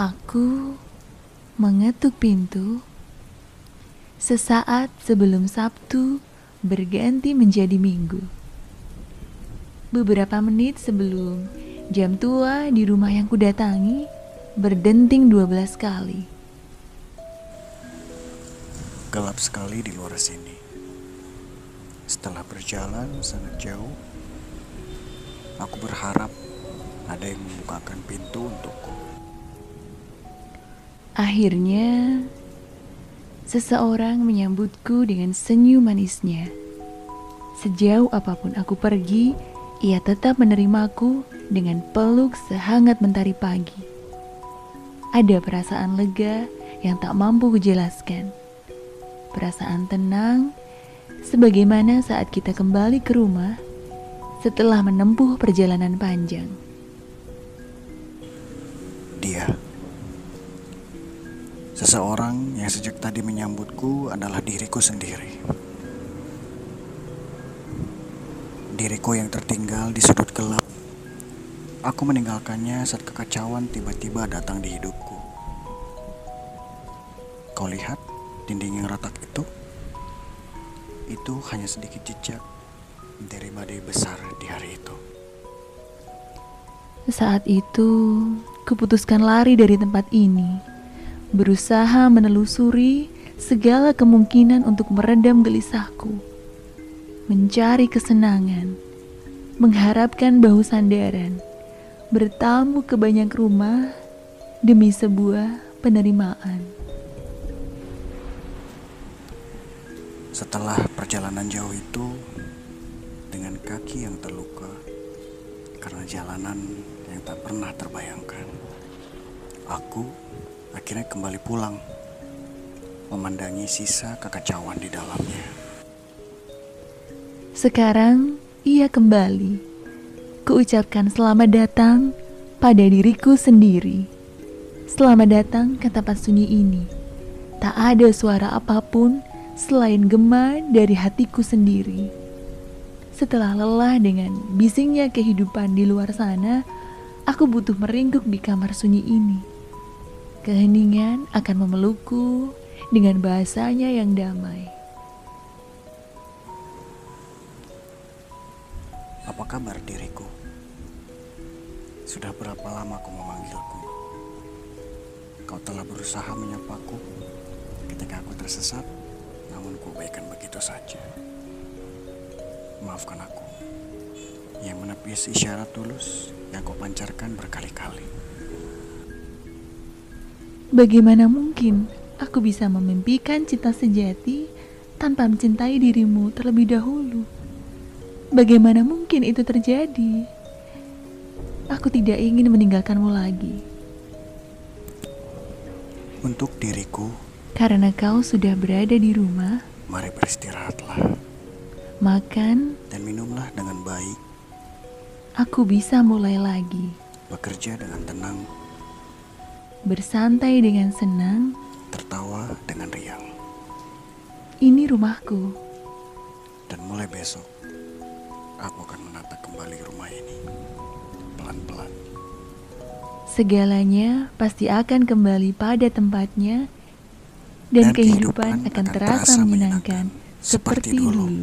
Aku mengetuk pintu sesaat sebelum Sabtu berganti menjadi Minggu. Beberapa menit sebelum jam tua di rumah yang kudatangi berdenting 12 kali. Gelap sekali di luar sini. Setelah berjalan sangat jauh, aku berharap ada yang membukakan pintu untukku. Akhirnya, seseorang menyambutku dengan senyum manisnya. Sejauh apa pun aku pergi, ia tetap menerimaku dengan peluk sehangat mentari pagi. Ada perasaan lega yang tak mampu kujelaskan. Perasaan tenang, sebagaimana saat kita kembali ke rumah setelah menempuh perjalanan panjang. Dia, seseorang yang sejak tadi menyambutku adalah diriku sendiri. Diriku yang tertinggal di sudut gelap. Aku meninggalkannya saat kekacauan tiba-tiba datang di hidupku. Kau lihat? Dinding yang retak itu, itu hanya sedikit jejak dari badai besar di hari itu. Saat itu, kuputuskan lari dari tempat ini, berusaha menelusuri segala kemungkinan untuk meredam gelisahku, mencari kesenangan, mengharapkan bahu sandaran, bertamu ke banyak rumah demi sebuah penerimaan. Setelah perjalanan jauh itu, dengan kaki yang terluka karena jalanan yang tak pernah terbayangkan, aku akhirnya kembali pulang, memandangi sisa kekacauan di dalamnya. Sekarang ia kembali. Kuucapkan selamat datang pada diriku sendiri. Selamat datang ke tempat sunyi ini. Tak ada suara apa pun selain gema dari hatiku sendiri. Setelah lelah dengan bisingnya kehidupan di luar sana, aku butuh meringkuk di kamar sunyi ini. Keheningan akan memelukku dengan bahasanya yang damai. Apa kabar diriku? Sudah berapa lama kau memanggilku? Kau telah berusaha menyapaku ketika aku tersesat namun kubaikan begitu saja. Maafkan aku yang menepis isyarat tulus yang kau pancarkan berkali-kali. Bagaimana mungkin aku bisa memimpikan cinta sejati tanpa mencintai dirimu terlebih dahulu? Bagaimana mungkin itu terjadi? Aku tidak ingin meninggalkanmu lagi. Untuk diriku, karena kau sudah berada di rumah, mari beristirahatlah. Makan dan minumlah dengan baik. Aku bisa mulai lagi. Bekerja dengan tenang bersantai dengan senang, tertawa dengan riang. Ini rumahku. Dan mulai besok, aku akan menata kembali rumah ini. Pelan-pelan. Segalanya pasti akan kembali pada tempatnya dan, dan kehidupan, kehidupan akan terasa menyenangkan seperti dulu. dulu.